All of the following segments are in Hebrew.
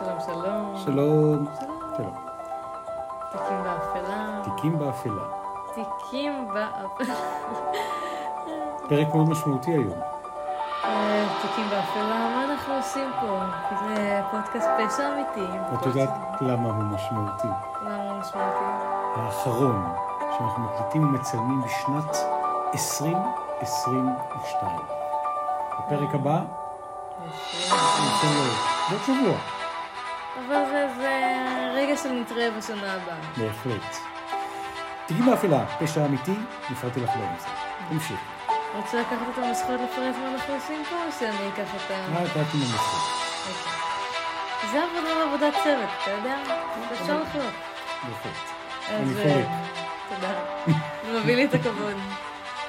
שלום, שלום. שלום. תיקים באפלה. תיקים באפלה. תיקים באפלה. פרק מאוד משמעותי היום. אה, תיקים באפלה, מה אנחנו עושים פה? זה פודקאסט פשע אמיתי. את יודעת למה הוא משמעותי? למה הוא משמעותי? האחרון שאנחנו מקליטים ומצלמים בשנת 2022. בפרק הבא, בעוד שבוע. אבל זה- זה רגע של נתראה בשנה הבאה. בהחלט. תיקים באפלה, פשע אמיתי, נפרדתי לך באמצע. תמשיך. רוצה לקחת את המסכות לפרט מה אנחנו עושים פה, או שאני אקח את ה... מה את יודעת עם המסכות? אוקיי. זה עבודה בעבודת צוות, אתה יודע? אפשר לחלוק. בהחלט. אני אה, חולק. תודה. זה מביא לי את הכבוד.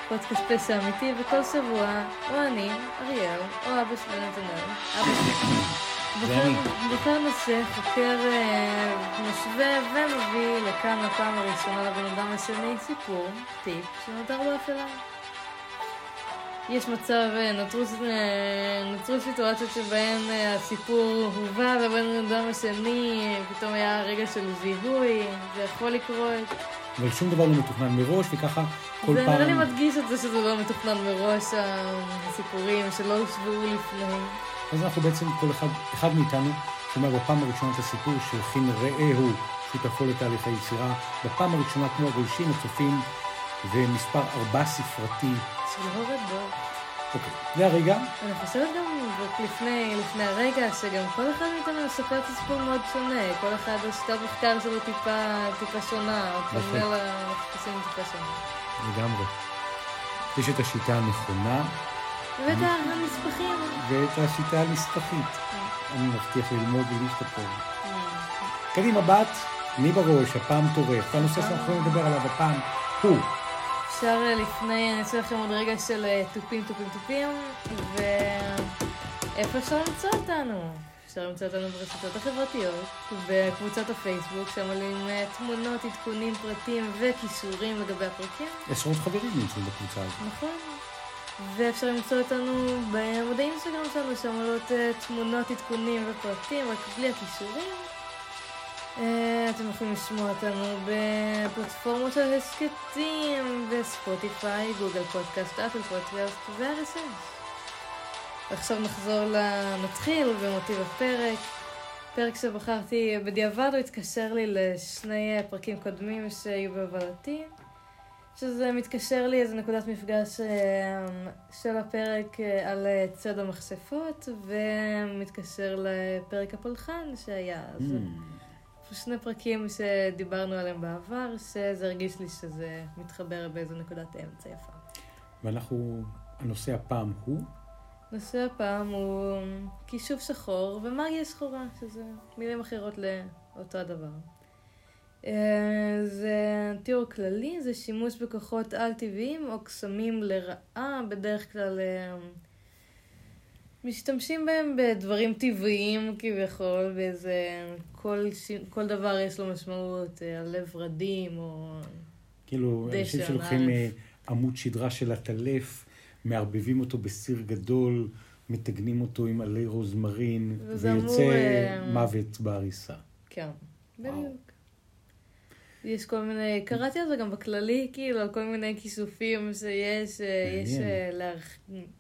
פודקאסט פשע אמיתי, וכל שבוע, או אני, אריאל, או אבא שלי נתנאל, אבא שלי, זה בוחר נושא, חוקר, אה, משווה ומביא לכאן לפעם הראשונה לבן אדם השני סיפור, טיפ, שנותר באפלה. יש מצב, אה, נותרו, אה, נותרו סיטואציות שבהן הסיפור הובא לבן אדם השני, פתאום היה רגע של זיהוי, זה יכול לקרות. אבל שום דבר לא מתוכנן מראש, וככה כל זה פעם... נראה לי מדגיש את זה שזה לא מתוכנן מראש, הסיפורים שלא הושבעו לפני. אז אנחנו בעצם, כל אחד, אחד מאיתנו שומע בפעם הראשונה את הסיפור שהכין רעהו, שותפו לתהליך היצירה, בפעם הראשונה כמו הגולשים הצופים, ומספר ארבע ספרתי. של הורד דוב. אוקיי, זה הרגע, אני חושבת גם לפני, לפני הרגע שגם כל אחד מאיתנו מספר את הסיפור מאוד שונה. כל אחד השיטת מחקר שלו טיפה, טיפה שונה. נכון. פונה לחיפושים טיפה שונה. לגמרי. יש את השיטה הנכונה ואת הנספחים. ואת השיטה הנספחית. אני מבטיח ללמוד ולהשתפר. אה, קדימה בת, מי בראש, הפעם טורף. הנושא שאנחנו יכולים לדבר עליו הפעם הוא. אפשר אה, לפני, אני אעשה לכם עוד רגע של אה, תופים, תופים, תופים, ואיפה אפשר למצוא אותנו? אפשר למצוא אותנו ברשתות החברתיות, בקבוצת הפייסבוק, שם עולים אה, תמונות, עדכונים, פרטים וכישורים לגבי הפרקים, עשרות חברים נמצאים בקבוצה הזאת. נכון? ואפשר למצוא אותנו בעמוד האינסטגרם שלנו, שם עולות אה, תמונות, עדכונים ופרטים, רק בלי הכישורים. אה, אתם יכולים לשמוע אותנו בפלטפורמות של הסכתים, בספוטיפיי, גוגל פודקאסט, אפל פודקאסט ו-RSS. עכשיו נחזור ל... נתחיל במוטיב הפרק. פרק שבחרתי בדיעבד, הוא התקשר לי לשני אה, פרקים קודמים שהיו בהובלתי, שזה מתקשר לי איזה נקודת מפגש אה, של הפרק אה, על אה, ציד המכשפות, ומתקשר לפרק הפולחן שהיה אז. Hmm. שני פרקים שדיברנו עליהם בעבר, שזה הרגיש לי שזה מתחבר באיזו נקודת אמצע יפה. ואנחנו, הנושא הפעם הוא, נושא הפעם הוא כישוף שחור ומגיה שחורה, שזה מילים אחרות לאותו הדבר. זה תיאור כללי, זה שימוש בכוחות על-טבעיים או קסמים לרעה, בדרך כלל אה, משתמשים בהם בדברים טבעיים כביכול, באיזה... כל, ש... כל דבר יש לו משמעות, אה, על לב רדים או... כאילו, אנשים שלוקחים. אה, עמוד שדרה של עטלף, מערבבים אותו בסיר גדול, מתגנים אותו עם עלי רוזמרין, ויוצא אמור, אה, מוות בעריסה. כן. בדיוק. יש כל מיני, קראתי על זה גם בכללי, כאילו, על כל מיני כיסופים שיש, אה, יש. אה, להרח...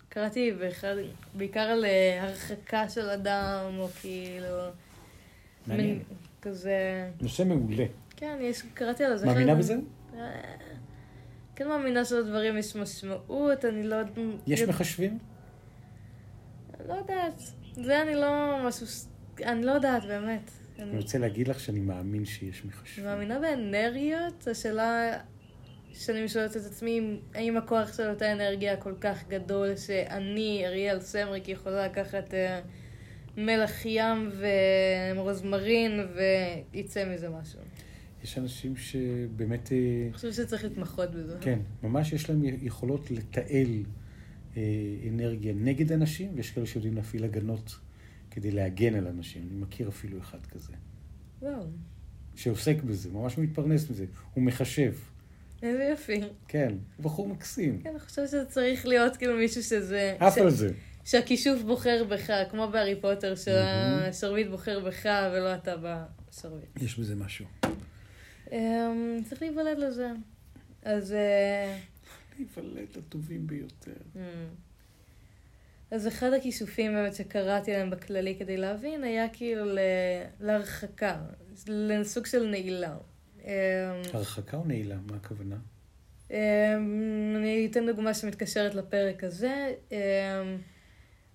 קראתי באחד, בעיקר על אה, הרחקה של אדם, או כאילו, מעניין. כזה, נושא מעולה. כן, יש, קראתי על זה. מאמינה חלק- בזה? כן מאמינה שלדברים יש משמעות, אני לא... יש מחשבים? לא יודעת, זה אני לא משהו, אני לא יודעת באמת. אני רוצה להגיד לך שאני מאמין שיש מחשבים. מאמינה באנרגיות, השאלה שאני שואלת את עצמי, אם- האם הכוח של אותה אנרגיה כל כך גדול שאני, אריאל סמריק, יכולה לקחת אה, מלח ים ורוזמרין ויצא מזה משהו. יש אנשים שבאמת, אה, אני חושבת שצריך להתמחות בזה. כן, ממש יש להם יכולות לתעל אה, אנרגיה נגד אנשים, ויש כאלה שיודעים להפעיל הגנות כדי להגן על אנשים. אני מכיר אפילו אחד כזה, וואו, שעוסק בזה, ממש מתפרנס מזה. הוא מחשב. איזה יופי. כן, הוא בחור מקסים. כן, אני חושבת שזה צריך להיות כאילו מישהו שזה... עף ש- על זה. שהכישוף בוחר בך, כמו בהארי פוטר, שהשרביט בוחר בך ולא אתה בשרביט. יש בזה משהו. אמ, צריך להיוולד לזה. אז... אה, להיוולד לטובים ביותר. אז אחד הכיסופים באמת שקראתי להם בכללי כדי להבין, היה כאילו ל- להרחקה, לסוג של נעילה. אמ, הרחקה או נעילה? מה הכוונה? אמ, אני אתן דוגמה שמתקשרת לפרק הזה. אמ,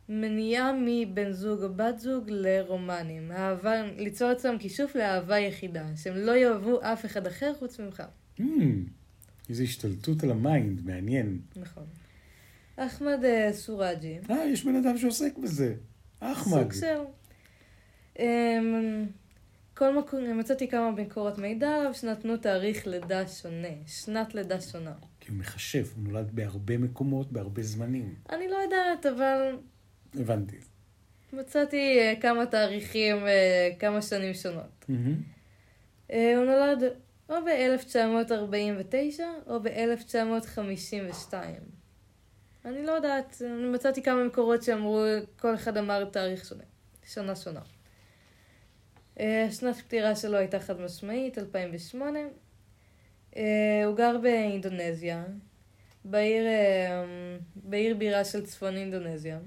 מניעה מבן זוג או בת זוג לרומנים. אהבה, ליצור אצלם כישוף לאהבה יחידה, שהם לא יאהבו אף אחד אחר חוץ ממך. המ, איזו השתלטות על ה mind, מעניין. נכון. אחמד אה, סוראג'י. אה, יש בן אדם שעוסק בזה. אחמד. סוג של... אמ, כל מקום, מצאתי כמה מקורות מידע שנתנו תאריך לידה שונה, שנת לידה שונה. כי הוא מכשף, הוא נולד בהרבה מקומות, בהרבה זמנים. אני לא יודעת, אבל הבנתי. מצאתי אה, כמה תאריכים, אה, כמה שנים שונות. הוא נולד או ב-1949 או ב-1952. אני לא יודעת, אני מצאתי כמה מקורות שאמרו, כל אחד אמר תאריך שונה, שנה שונה. אה, שנת פטירה שלו הייתה חד משמעית, 2008. אה, הוא גר באינדונזיה, בעיר, אה, בעיר בירה של צפון אינדונזיה,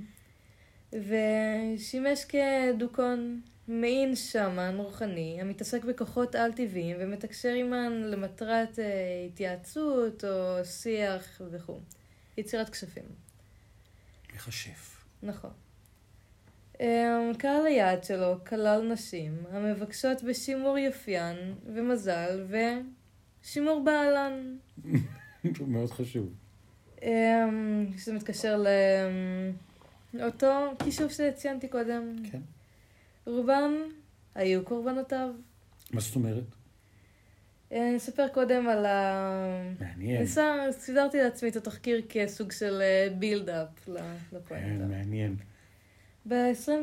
ושימש כדוכון מעין שמן רוחני המתעסק בכוחות על-טבעיים ומתקשר עימן למטרת התייעצות או שיח וכו'. יצירת כספים. מחשב. נכון. אמ, קהל היעד שלו כלל נשים המבקשות בשימור יפיין ומזל ושימור בעלן. מאוד חשוב. אמ, שזה מתקשר לאותו כישוף שציינתי קודם. כן. רובן היו קורבנותיו. מה זאת אומרת? אה, אני אספר קודם על ה... מעניין. שם- סידרתי לעצמי את התחקיר כסוג של בילדאפ לפואנטה. כן, מעניין. ב-24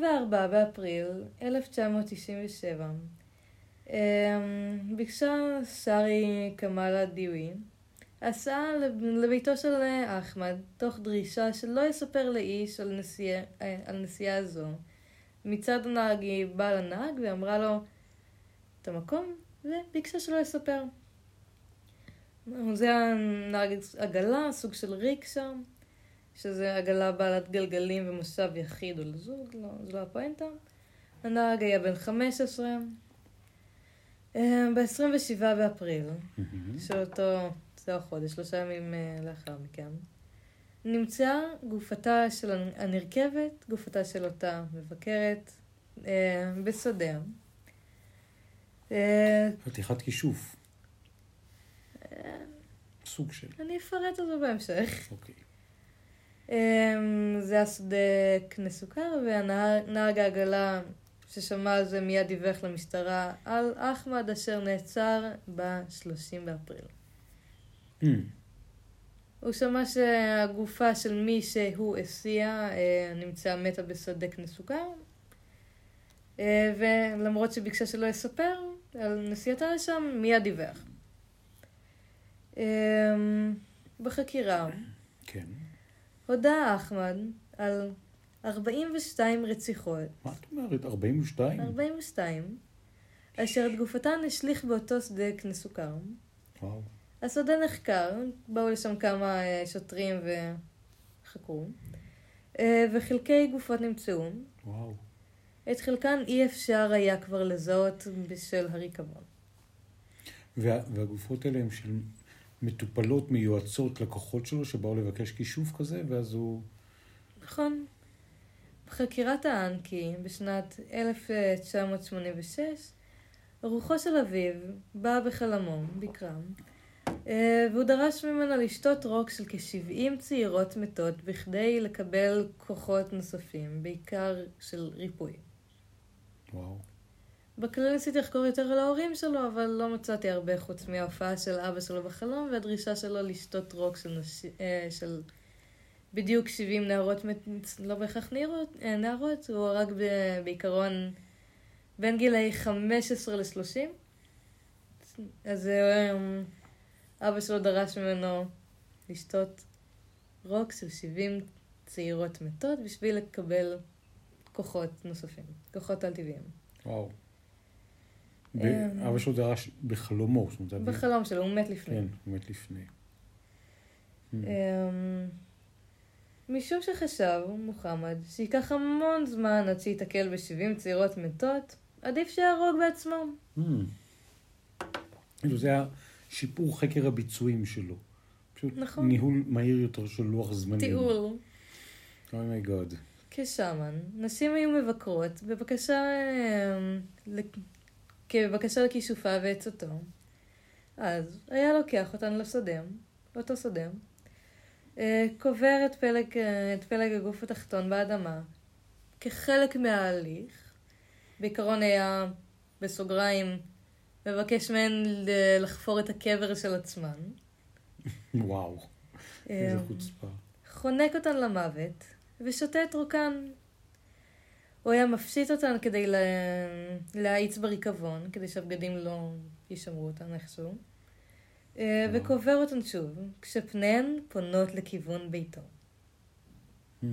באפריל 1997 אמ, ביקשה שרי קמאלה דיווי הסעה לב- לביתו של אה, אחמד, תוך דרישה שלא יספר לאיש על נסיעה, אה, על נסיעה זו. מצד הנהג היא באה לנהג ואמרה לו את המקום, וביקשה שלא יספר. זה הנהג עגלה, סוג של ריקשה. שזה עגלה בעלת גלגלים ומושב יחיד או לזוג, לא, זו לא הפואנטה. הנהג היה בן 15. ב-27 באפריל, מהמם. שאותו, זה החודש, שלושה ימים אה, לאחר מכן, נמצאה גופתה של הנרכבת, גופתה של אותה מבקרת, אה, בשדה. אה, חתיכת כישוף. סוג של. אני אפרט זה בהמשך. אוקיי. אמ, זה היה שדה קנה סוכר, והנהג העגלה ששמע על זה מיד דיווח למשטרה על אחמד אשר נעצר ב-30 באפריל. הוא שמע שהגופה של מי שהוא הסיע אה, נמצאה מתה בשדה קנה סוכר, אה, ולמרות שביקשה שלא יספר על נסיעתה לשם, מיד דיווח. אמ, בחקירה כן. הודה אחמד על 42 רציחות, מה את אומרת? 42? 42, אשר את גופתן השליך באותו שדה קנה סוכר. וואו. השדה נחקר, באו לשם כמה אה, שוטרים וחקרו, אה, וחלקי גופות נמצאו. וואו. את חלקן אי אפשר היה כבר לזהות בשל הריקבון. וה, והגופות האלה הן של מטופלות מיועצות לקוחות שלו שבאו לבקש כישוף כזה, ואז הוא... נכון. בחקירה טען כי בשנת 1986 רוחו של אביו באה בחלומו, בקרם, אה, והוא דרש ממנה לשתות רוק של כ-70 צעירות מתות בכדי לקבל כוחות נוספים, בעיקר של ריפוי. וואו. בכלל ניסיתי לחקור יותר על ההורים שלו, אבל לא מצאתי הרבה חוץ מההופעה של אבא שלו בחלום והדרישה שלו לשתות רוק של, נש... אה, של בדיוק 70 נערות, מת- לא בהכרח נערות, אה, נערות הוא הרג ב- בעיקרון בין גילאי 15 ל-30. אז אה, אבא שלו דרש ממנו לשתות רוק של 70 צעירות מתות בשביל לקבל כוחות נוספים, כוחות על-טבעיים. וואו. אבא שלו דרש בחלומו, זאת אומרת, זה היה- בחלום שלו, הוא מת לפני. כן, הוא מת לפני. אמ, משום שחשב מוחמד שייקח המון זמן עד שייתקל ב-70 צעירות מתות, עדיף שיהרוג בעצמו. Mm. כאילו זה היה שיפור חקר הביצועים שלו. פשוט נכון. ניהול מהיר יותר של לוח זמנים. תיעול. אוי גוד. כשאמן, נשים היו מבקרות בבקשה, אמ, לק- כבקשה לכישופה ועצתו. אז היה לוקח אותן לשדה, לאותו שדה, אה, קובר את פלג, אה, את פלג הגוף התחתון באדמה כחלק מההליך. בעיקרון היה, בסוגריים, מבקש מהן לחפור את הקבר של עצמן. וואו, איזה אמ, חוצפה. חונק אותן למוות, ושותה את רוקן. הוא היה מפשיט אותן כדי לה... להאיץ בריקבון, כדי שהבגדים לא ישמרו אותן איכשהו, אה, וקובר אותן שוב, כשפניהן פונות לכיוון ביתו. Mm.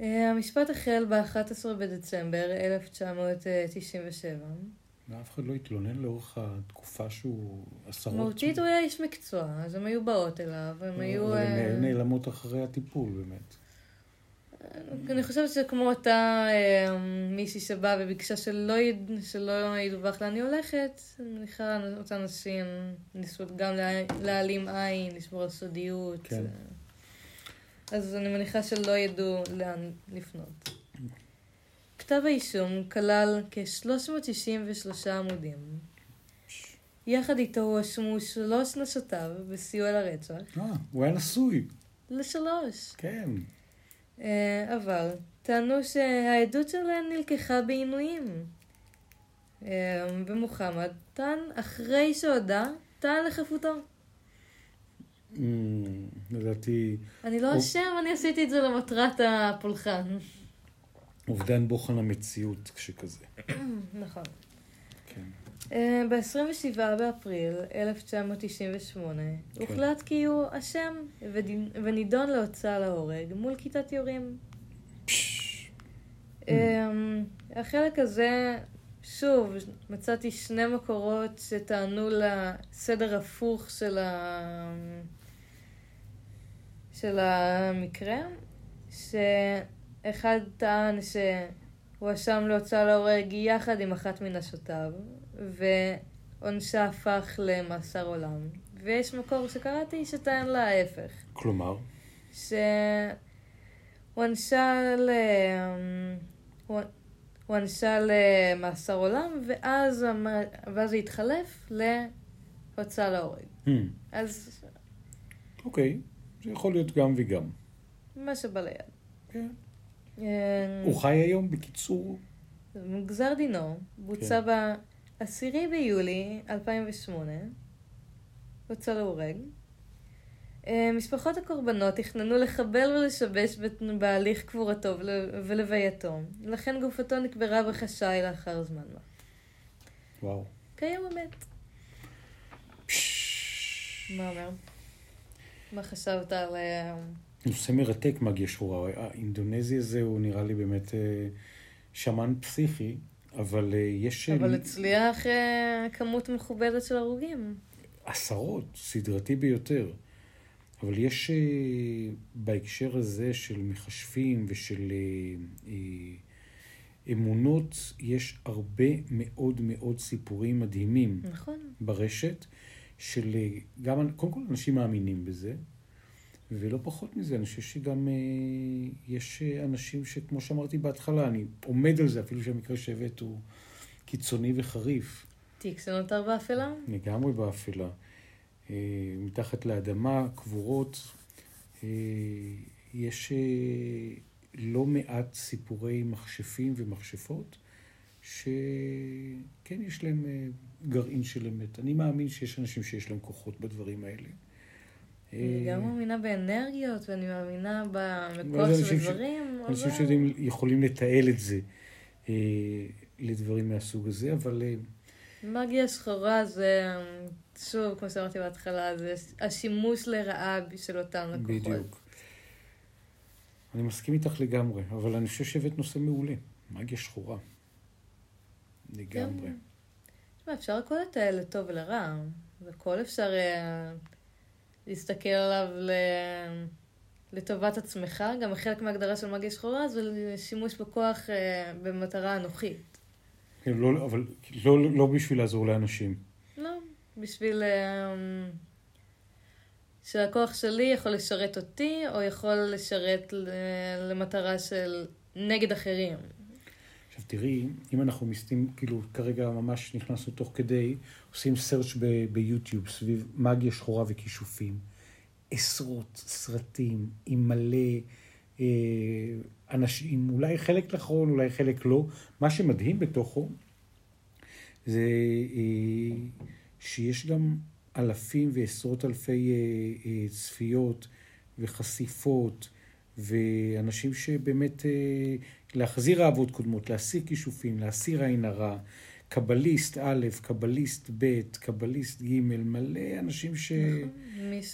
אה, המשפט החל ב-11 בדצמבר 1997. ואף אחד לא התלונן לאורך התקופה שהוא עשרות... מהותית הוא היה איש מקצוע, אז הם היו באות אליו, הם היו... אה, הן נעלמות אחרי הטיפול, באמת. אני חושבת שכמו אותה אה, מישהי שבאה וביקשה שלא, יד... שלא ידווח לאן היא הולכת, אני מניחה אותן נשים ניסו גם לה... להעלים עין, לשמור על סודיות. כן. אז אני מניחה שלא ידעו לאן לפנות. כתב האישום כלל כ-363 עמודים. יחד איתו הואשמו שלוש נשותיו בסיוע לרצח. אה, הוא היה נשוי. לשלוש. כן. אה, אבל טענו שהעדות שלהן נלקחה בעינויים. אה, ומוחמד טען אחרי שהודה, טען לחפותו. Mm, לדעתי, אני לא אשם, אני עשיתי את זה למטרת הפולחן. אובדן בוחן המציאות כשכזה. נכון. כן. ב-27 באפריל 1998 כן. הוחלט כי הוא אשם ודין- ונידון להוצאה להורג מול כיתת יורים. אמ, החלק הזה, שוב, מצאתי שני מקורות שטענו לסדר הפוך של, ה... של המקרה, שאחד טען שהוא אשם להוצאה להורג יחד עם אחת מנשותיו, ועונשה הפך למאסר עולם. ויש מקור שקראתי שטען לה ההפך. כלומר, שהוענשה ל... הוענשה למאסר עולם, ואז. ואז זה התחלף להוצאה להורג. hmm, אז אוקיי, זה יכול להיות גם וגם. מה שבא ליד. כן. אה, הוא חי היום, בקיצור? גזר דינו בוצע ב-10 ביולי 2008, הוצא להורג. משפחות הקורבנות תכננו לחבל ולשבש בהליך קבורתו ול- ולווייתו, לכן גופתו נקברה בחשאי לאחר זמן מה. וואו. כיום הוא מת. מה אומר? מה חשבת על... אה, נושא מרתק מגיה שחורה. האינדונזי הזה הוא נראה לי באמת אה, שמן פסיכי, אבל אה, יש... אבל הצליח אה, כמות מכובדת של הרוגים. עשרות, סדרתי ביותר. אבל יש אה, בהקשר הזה של מכשפים ושל אה, אה, אמונות, יש הרבה מאוד מאוד סיפורים מדהימים נכון. ברשת, של אה, גם, קודם כל אנשים מאמינים בזה, ולא פחות מזה, אני חושב שגם אה, יש אה, אנשים שכמו שאמרתי בהתחלה, אני עומד על זה, אפילו שהמקרה שהבאת הוא קיצוני וחריף. תיק שנותר באפלה? לגמרי באפלה. אה, מתחת לאדמה, קבורות. יש לא מעט סיפורי מכשפים ומכשפות, שכן יש להם גרעין של אמת. אני מאמין שיש אנשים שיש להם כוחות בדברים האלה. אני אה, גם מאמינה באנרגיות, ואני מאמינה בכוח של אנשים ש- אנשים אבל... שיודעים, יכולים לתעל את זה אה, לדברים מהסוג הזה, אבל אה, מגיה שחורה זה, שוב, כמו שאמרתי בהתחלה, זה השימוש לרעה של אותם לקוחות. בדיוק. אני מסכים איתך לגמרי, אבל אני חושב שהבאת נושא מעולה. מגיה שחורה. לגמרי. תשמע, אפשר הכל לתעל לטוב ולרע. הכל אפשר אה, להסתכל עליו ל... לטובת עצמך. גם חלק מההגדרה של מגיה שחורה זה שימוש בכוח אה, במטרה אנוכית. כן, לא, אבל לא, לא בשביל לעזור לאנשים. לא, בשביל... אה, שהכוח שלי יכול לשרת אותי, או יכול לשרת למטרה של נגד אחרים. עכשיו תראי, אם אנחנו מסתים, כאילו כרגע ממש נכנסנו תוך כדי, עושים ב- ביוטיוב סביב מגיה שחורה וכישופים. עשרות סרטים עם מלא אה, אנשים, אולי חלק נכון, אולי חלק לא. מה שמדהים בתוכו זה אה, שיש גם אלפים ועשרות אלפי אה, אה, צפיות וחשיפות, ואנשים שבאמת אה, להחזיר אהבות קודמות, להסיר כישופים, להסיר עין הרע, קבליסט א', קבליסט ב', קבליסט ג', מלא אנשים ש... מי וזה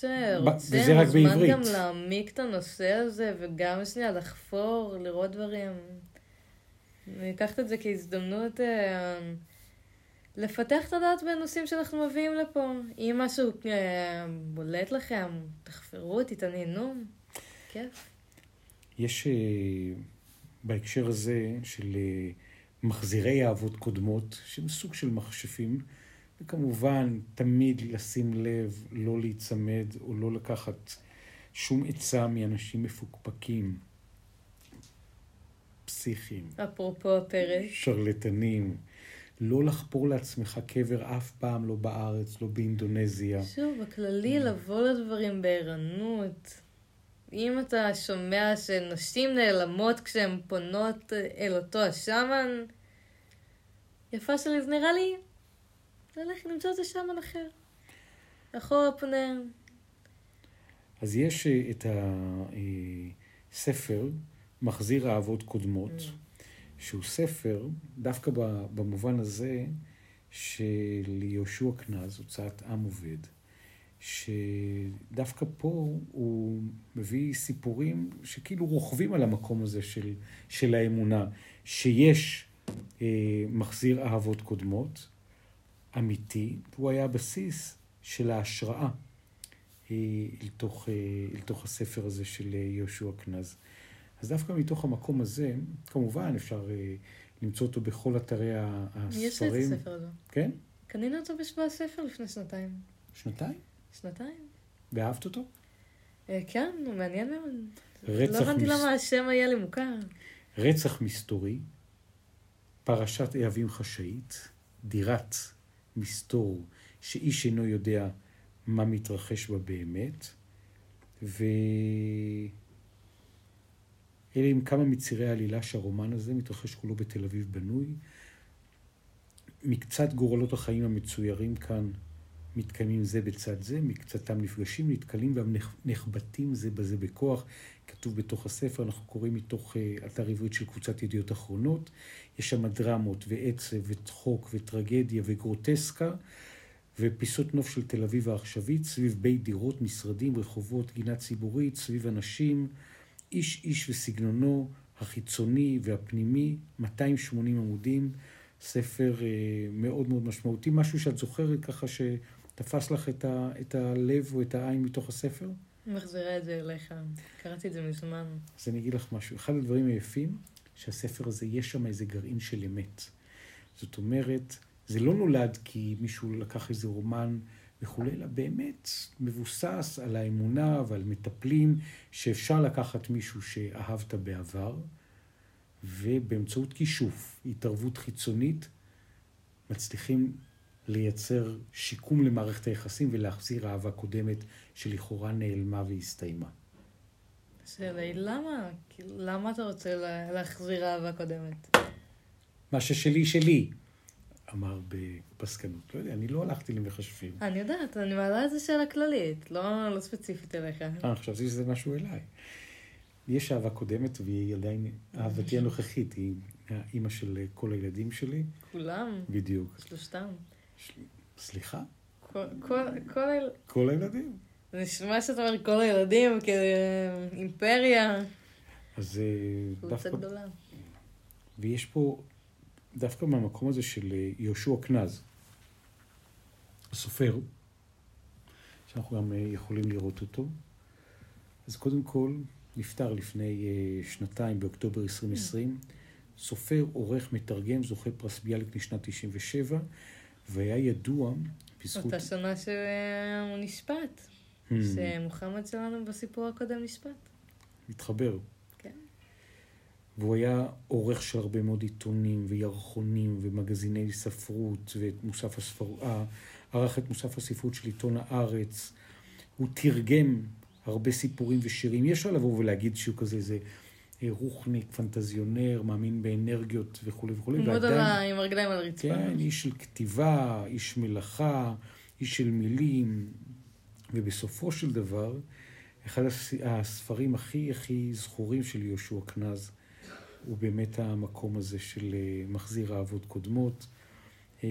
שרוצה רק מוזמן בעברית. גם להעמיק את הנושא הזה, וגם שנייה לחפור, לראות דברים. אני אקח את זה כהזדמנות אה, לפתח את הדעת בנושאים שאנחנו מביאים לפה. אם משהו אה, בולט לכם, תחפרו, תתעניינו. כיף. יש אה, בהקשר הזה של אה, מחזירי אהבות קודמות, שהם סוג של מכשפים, וכמובן תמיד לשים לב, לא להיצמד או לא לקחת שום עצה מאנשים מפוקפקים, פסיכיים, אפרופו הפרק. שרלטנים. לא לחפור לעצמך קבר אף פעם, לא בארץ, לא באינדונזיה. שוב, הכללי לבוא לדברים בערנות. אם אתה שומע שנשים נעלמות כשהן פונות אל אותו השמן, יפה שלי, זה נראה לי, נלך למצוא איזה שמן אחר. אחורה פונה. אז יש אה, את הספר, מחזיר אהבות קודמות, שהוא ספר, דווקא במובן הזה, של יהושע קנז, הוצאת עם עובד, שדווקא פה הוא מביא סיפורים שכאילו רוכבים על המקום הזה של, של האמונה, שיש אה, מחזיר אהבות קודמות, אמיתי, והוא היה הבסיס של ההשראה אה, אל תוך, אה, אל תוך הספר הזה של אה, יהושע קנז. אז דווקא מתוך המקום הזה, כמובן אפשר אה, למצוא אותו בכל אתרי ה- יש לי את הספרים. הספר הזה. כן? קנינו אותו בשבוע הספר לפני שנתיים. שנתיים? שנתיים? ואהבת אותו? אה, כן, הוא מעניין מאוד. רצח לא הבנתי מס- למה השם היה לי מוכר. רצח מסתורי, פרשת אהבים חשאית, דירת מסתור שאיש אינו יודע מה מתרחש בה באמת, ואלה הם כמה מצירי העלילה שהרומן הזה מתרחש כולו בתל אביב בנוי. מקצת גורלות החיים המצוירים כאן מתקיימים זה בצד זה, מקצתם נפגשים, נתקלים ונחבטים זה בזה בכוח. כתוב בתוך הספר, אנחנו קוראים מתוך uh, אתר עברית של קבוצת ידיעות אחרונות. יש שם דרמות ועצב וצחוק וטרגדיה וגרוטסקה ופיסות נוף של תל אביב העכשווית, סביב בית דירות, משרדים, רחובות, גינה ציבורית, סביב אנשים, איש איש וסגנונו החיצוני והפנימי, 280 עמודים, ספר uh, מאוד מאוד משמעותי. משהו שאת זוכרת ככה שתפס לך את, ה, את הלב או את העין מתוך הספר? מחזירה את זה אליך. קראתי את זה מזמן. אז אני אגיד לך משהו. אחד הדברים היפים, שהספר הזה, יש שם איזה גרעין של אמת. זאת אומרת, זה לא נולד כי מישהו לקח איזה רומן וכולי, אלא באמת מבוסס על האמונה ועל מטפלים, שאפשר לקחת מישהו שאהבת בעבר, ובאמצעות כישוף, התערבות חיצונית, מצליחים לייצר שיקום למערכת היחסים ולהחזיר אהבה קודמת שלכאורה נעלמה והסתיימה. השאלה היא למה? כאילו, למה אתה רוצה לה- להחזיר אהבה קודמת? מה ששלי, שלי, אמר בפסקנות. לא יודע, אני לא הלכתי למכשפים. אני יודעת, אני מעלה איזה שאלה כללית, לא, לא ספציפית אליך. אה, חשבתי שזה משהו אליי. יש אהבה קודמת והיא עדיין אהבתי הנוכחית, היא האימא של כל הילדים שלי, כולם, בדיוק. שלושתם. סליחה? כל, כל, כל היל... כל הילדים. זה נשמע שאתה אומר כל הילדים כאימפריה. אז אה, דווקא, גדולה. ויש פה, דווקא מהמקום הזה של אה, יהושע קנז, הסופר, שאנחנו גם אה, יכולים לראות אותו. אז קודם כל, נפטר לפני שנתיים, באוקטובר 2020. סופר, עורך, מתרגם, זוכה פרס ביאליק משנת 97, והיה ידוע בזכות... אותה שנה שהוא נשפט. Hmm, שמוחמד שלנו בסיפור הקודם נשפט. מתחבר. כן. והוא היה עורך של הרבה מאוד עיתונים וירחונים ומגזיני ספרות ואת מוסף הספר... ערך את מוסף הספרות של עיתון הארץ. הוא תרגם הרבה סיפורים ושירים. יש לבוא ולהגיד שהוא כזה איזה רוחניק, פנטזיונר, מאמין באנרגיות וכולי וכולי. הוא מאוד עלה עם הרגליים על הרצפה. כן, איש של כתיבה, איש מלאכה, איש של מילים, ובסופו של דבר, אחד הס- הספרים הכי הכי זכורים של יהושע קנז, הוא באמת המקום הזה של אה, מחזיר אהבות קודמות. אה,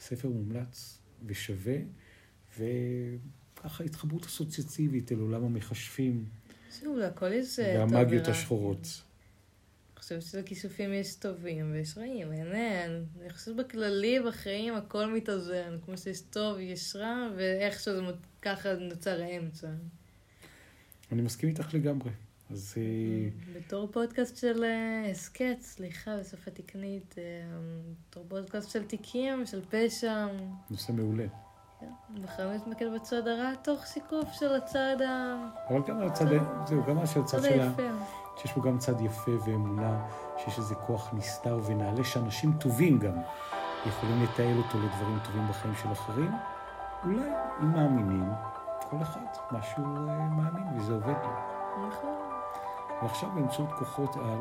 ספר מומלץ ושווה, וככה התחברות אסוציאטיבית אל עולם המכשפים שוב, להכל יש אה, והמאגיות. השחורות. אני חושבת שלכיסופים יש טובים ויש רעים, אין, אין. אני חושבת בכללי, בחיים, הכל מתאזן. כמו שיש טוב, יש רע, ואיכשהו זה מת- ככה נוצר האמצע. אני מסכים איתך לגמרי. אז אה, בתור פודקאסט של אה, הסכת, סליחה, בשפה תקנית, אה, בתור פודקאסט של תיקים, של פשע, נושא מעולה. בחרנו להתמקד בצד הרע, תוך שיקוף של הצד ה... אבל גם הצד, זהו, גם הצד הצד שלה, היפה. שיש בו גם צד יפה ואמונה, שיש איזה כוח נסתר ונעלה, שאנשים טובים גם יכולים לתעל אותו לדברים טובים בחיים של אחרים. אולי, אם מאמינים, כל אחד, מה שהוא אה, מאמין, וזה עובד לו. נכון. ועכשיו באמצעות כוחות על,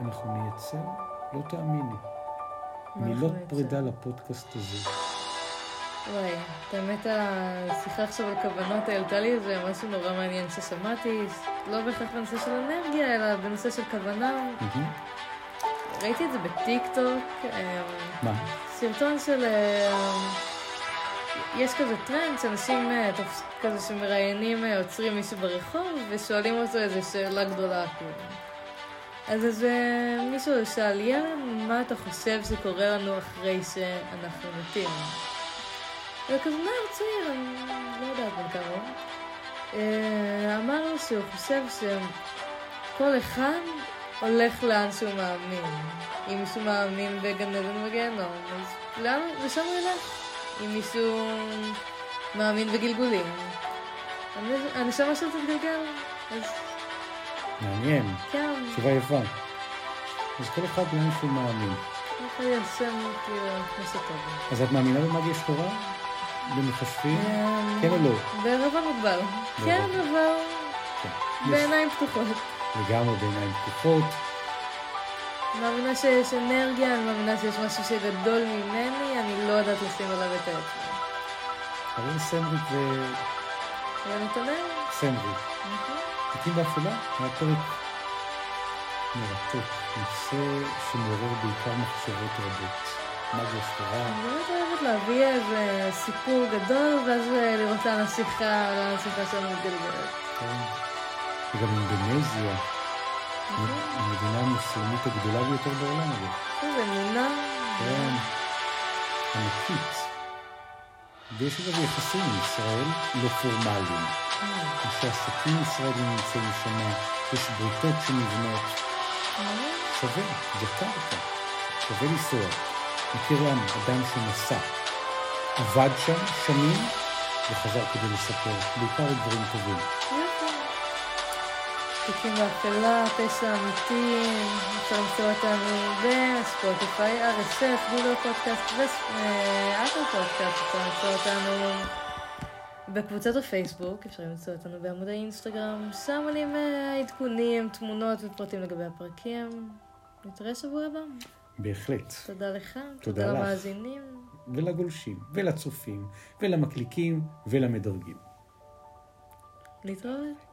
אנחנו נייצר, לא תאמיני, מילות פרידה? לפודקאסט הזה. וואי, את האמת השיחה עכשיו על כוונות העלתה לי איזה משהו נורא מעניין ששמעתי, לא בהכרח בנושא של אנרגיה, אלא בנושא של כוונה. ראיתי את זה בטיקטוק, אה, מה? סרטון של... אה, יש כזה טרנד שאנשים אה, כזה שמראיינים עוצרים מישהו ברחוב ושואלים אותו איזו שאלה גדולה כאילו. אז איזה מישהו שאל, ילד, מה אתה חושב שקורה לנו אחרי שאנחנו מתים? וכזה נער צעיר, אני לא יודעת בן כמה הוא. אה, אמר לו שהוא חושב שכל אחד הולך לאן שהוא מאמין. אם מישהו מאמין בגן עדן וגיהנום, אז לאן? לשם הוא ילך. אם מישהו מאמין בגלגולים, הנש- הנשמה שלו תתגלגל. אז מעניין, כן, תשובה יפה. אז כל אחד לאן שהוא מאמין. ככה ישם כאילו כמו שטוב. אז את מאמינה במאגיה שחורה? במכשפים? כן או לא? בערבון מוגבל. כן, אבל כן. בעיניים פתוחות. לגמרי בעיניים פתוחות. מאמינה שיש אנרגיה, אני מאמינה שיש משהו שגדול ממני, אני לא יודעת לשים עליו את האצבע. אבל סנדריק ונתנאל? וסנדריק. תיקים באפלה היה פרק מרתק. נושא שמעורר בעיקר מחשבות רבות. מאגיה שחורה. אני אוהבת להביא איזה סיפור גדול, ואז אה, לראות לאן השיחה, לאן השיחה שלנו מתגלגלת. כן. וגם אינדונזיה, המדינה המוסלמית הגדולה ביותר בעולם אגב. איזה אמונה. כן. ענקית. ויש אגב יחסים עם ישראל לא פורמליים. אנשי עסקים ישראלים נמצאים שם, יש בריתות שנבנות. שווה, ג'קרטה. שווה לנסוע. מכיר להם אדם שנסע. עבד שם שנים וחזר כדי לספר. בעיקר דברים טובים. תיקים באפלה, פשע אמיתי, אפשר למצוא אותנו בספוטיפיי, RSF, גוגל פודקאסט ואפל פודקאסט, אפשר למצוא אותנו בקבוצת הפייסבוק, אפשר למצוא אותנו בעמוד האינסטגרם, שם עולים אה, עדכונים, תמונות ופרטים לגבי הפרקים. נתראה שבוע הבא. בהחלט. תודה לך, תודה תודה. למאזינים. ולגולשים, ולצופים, ולמקליקים, ולמדרגים. להתראות.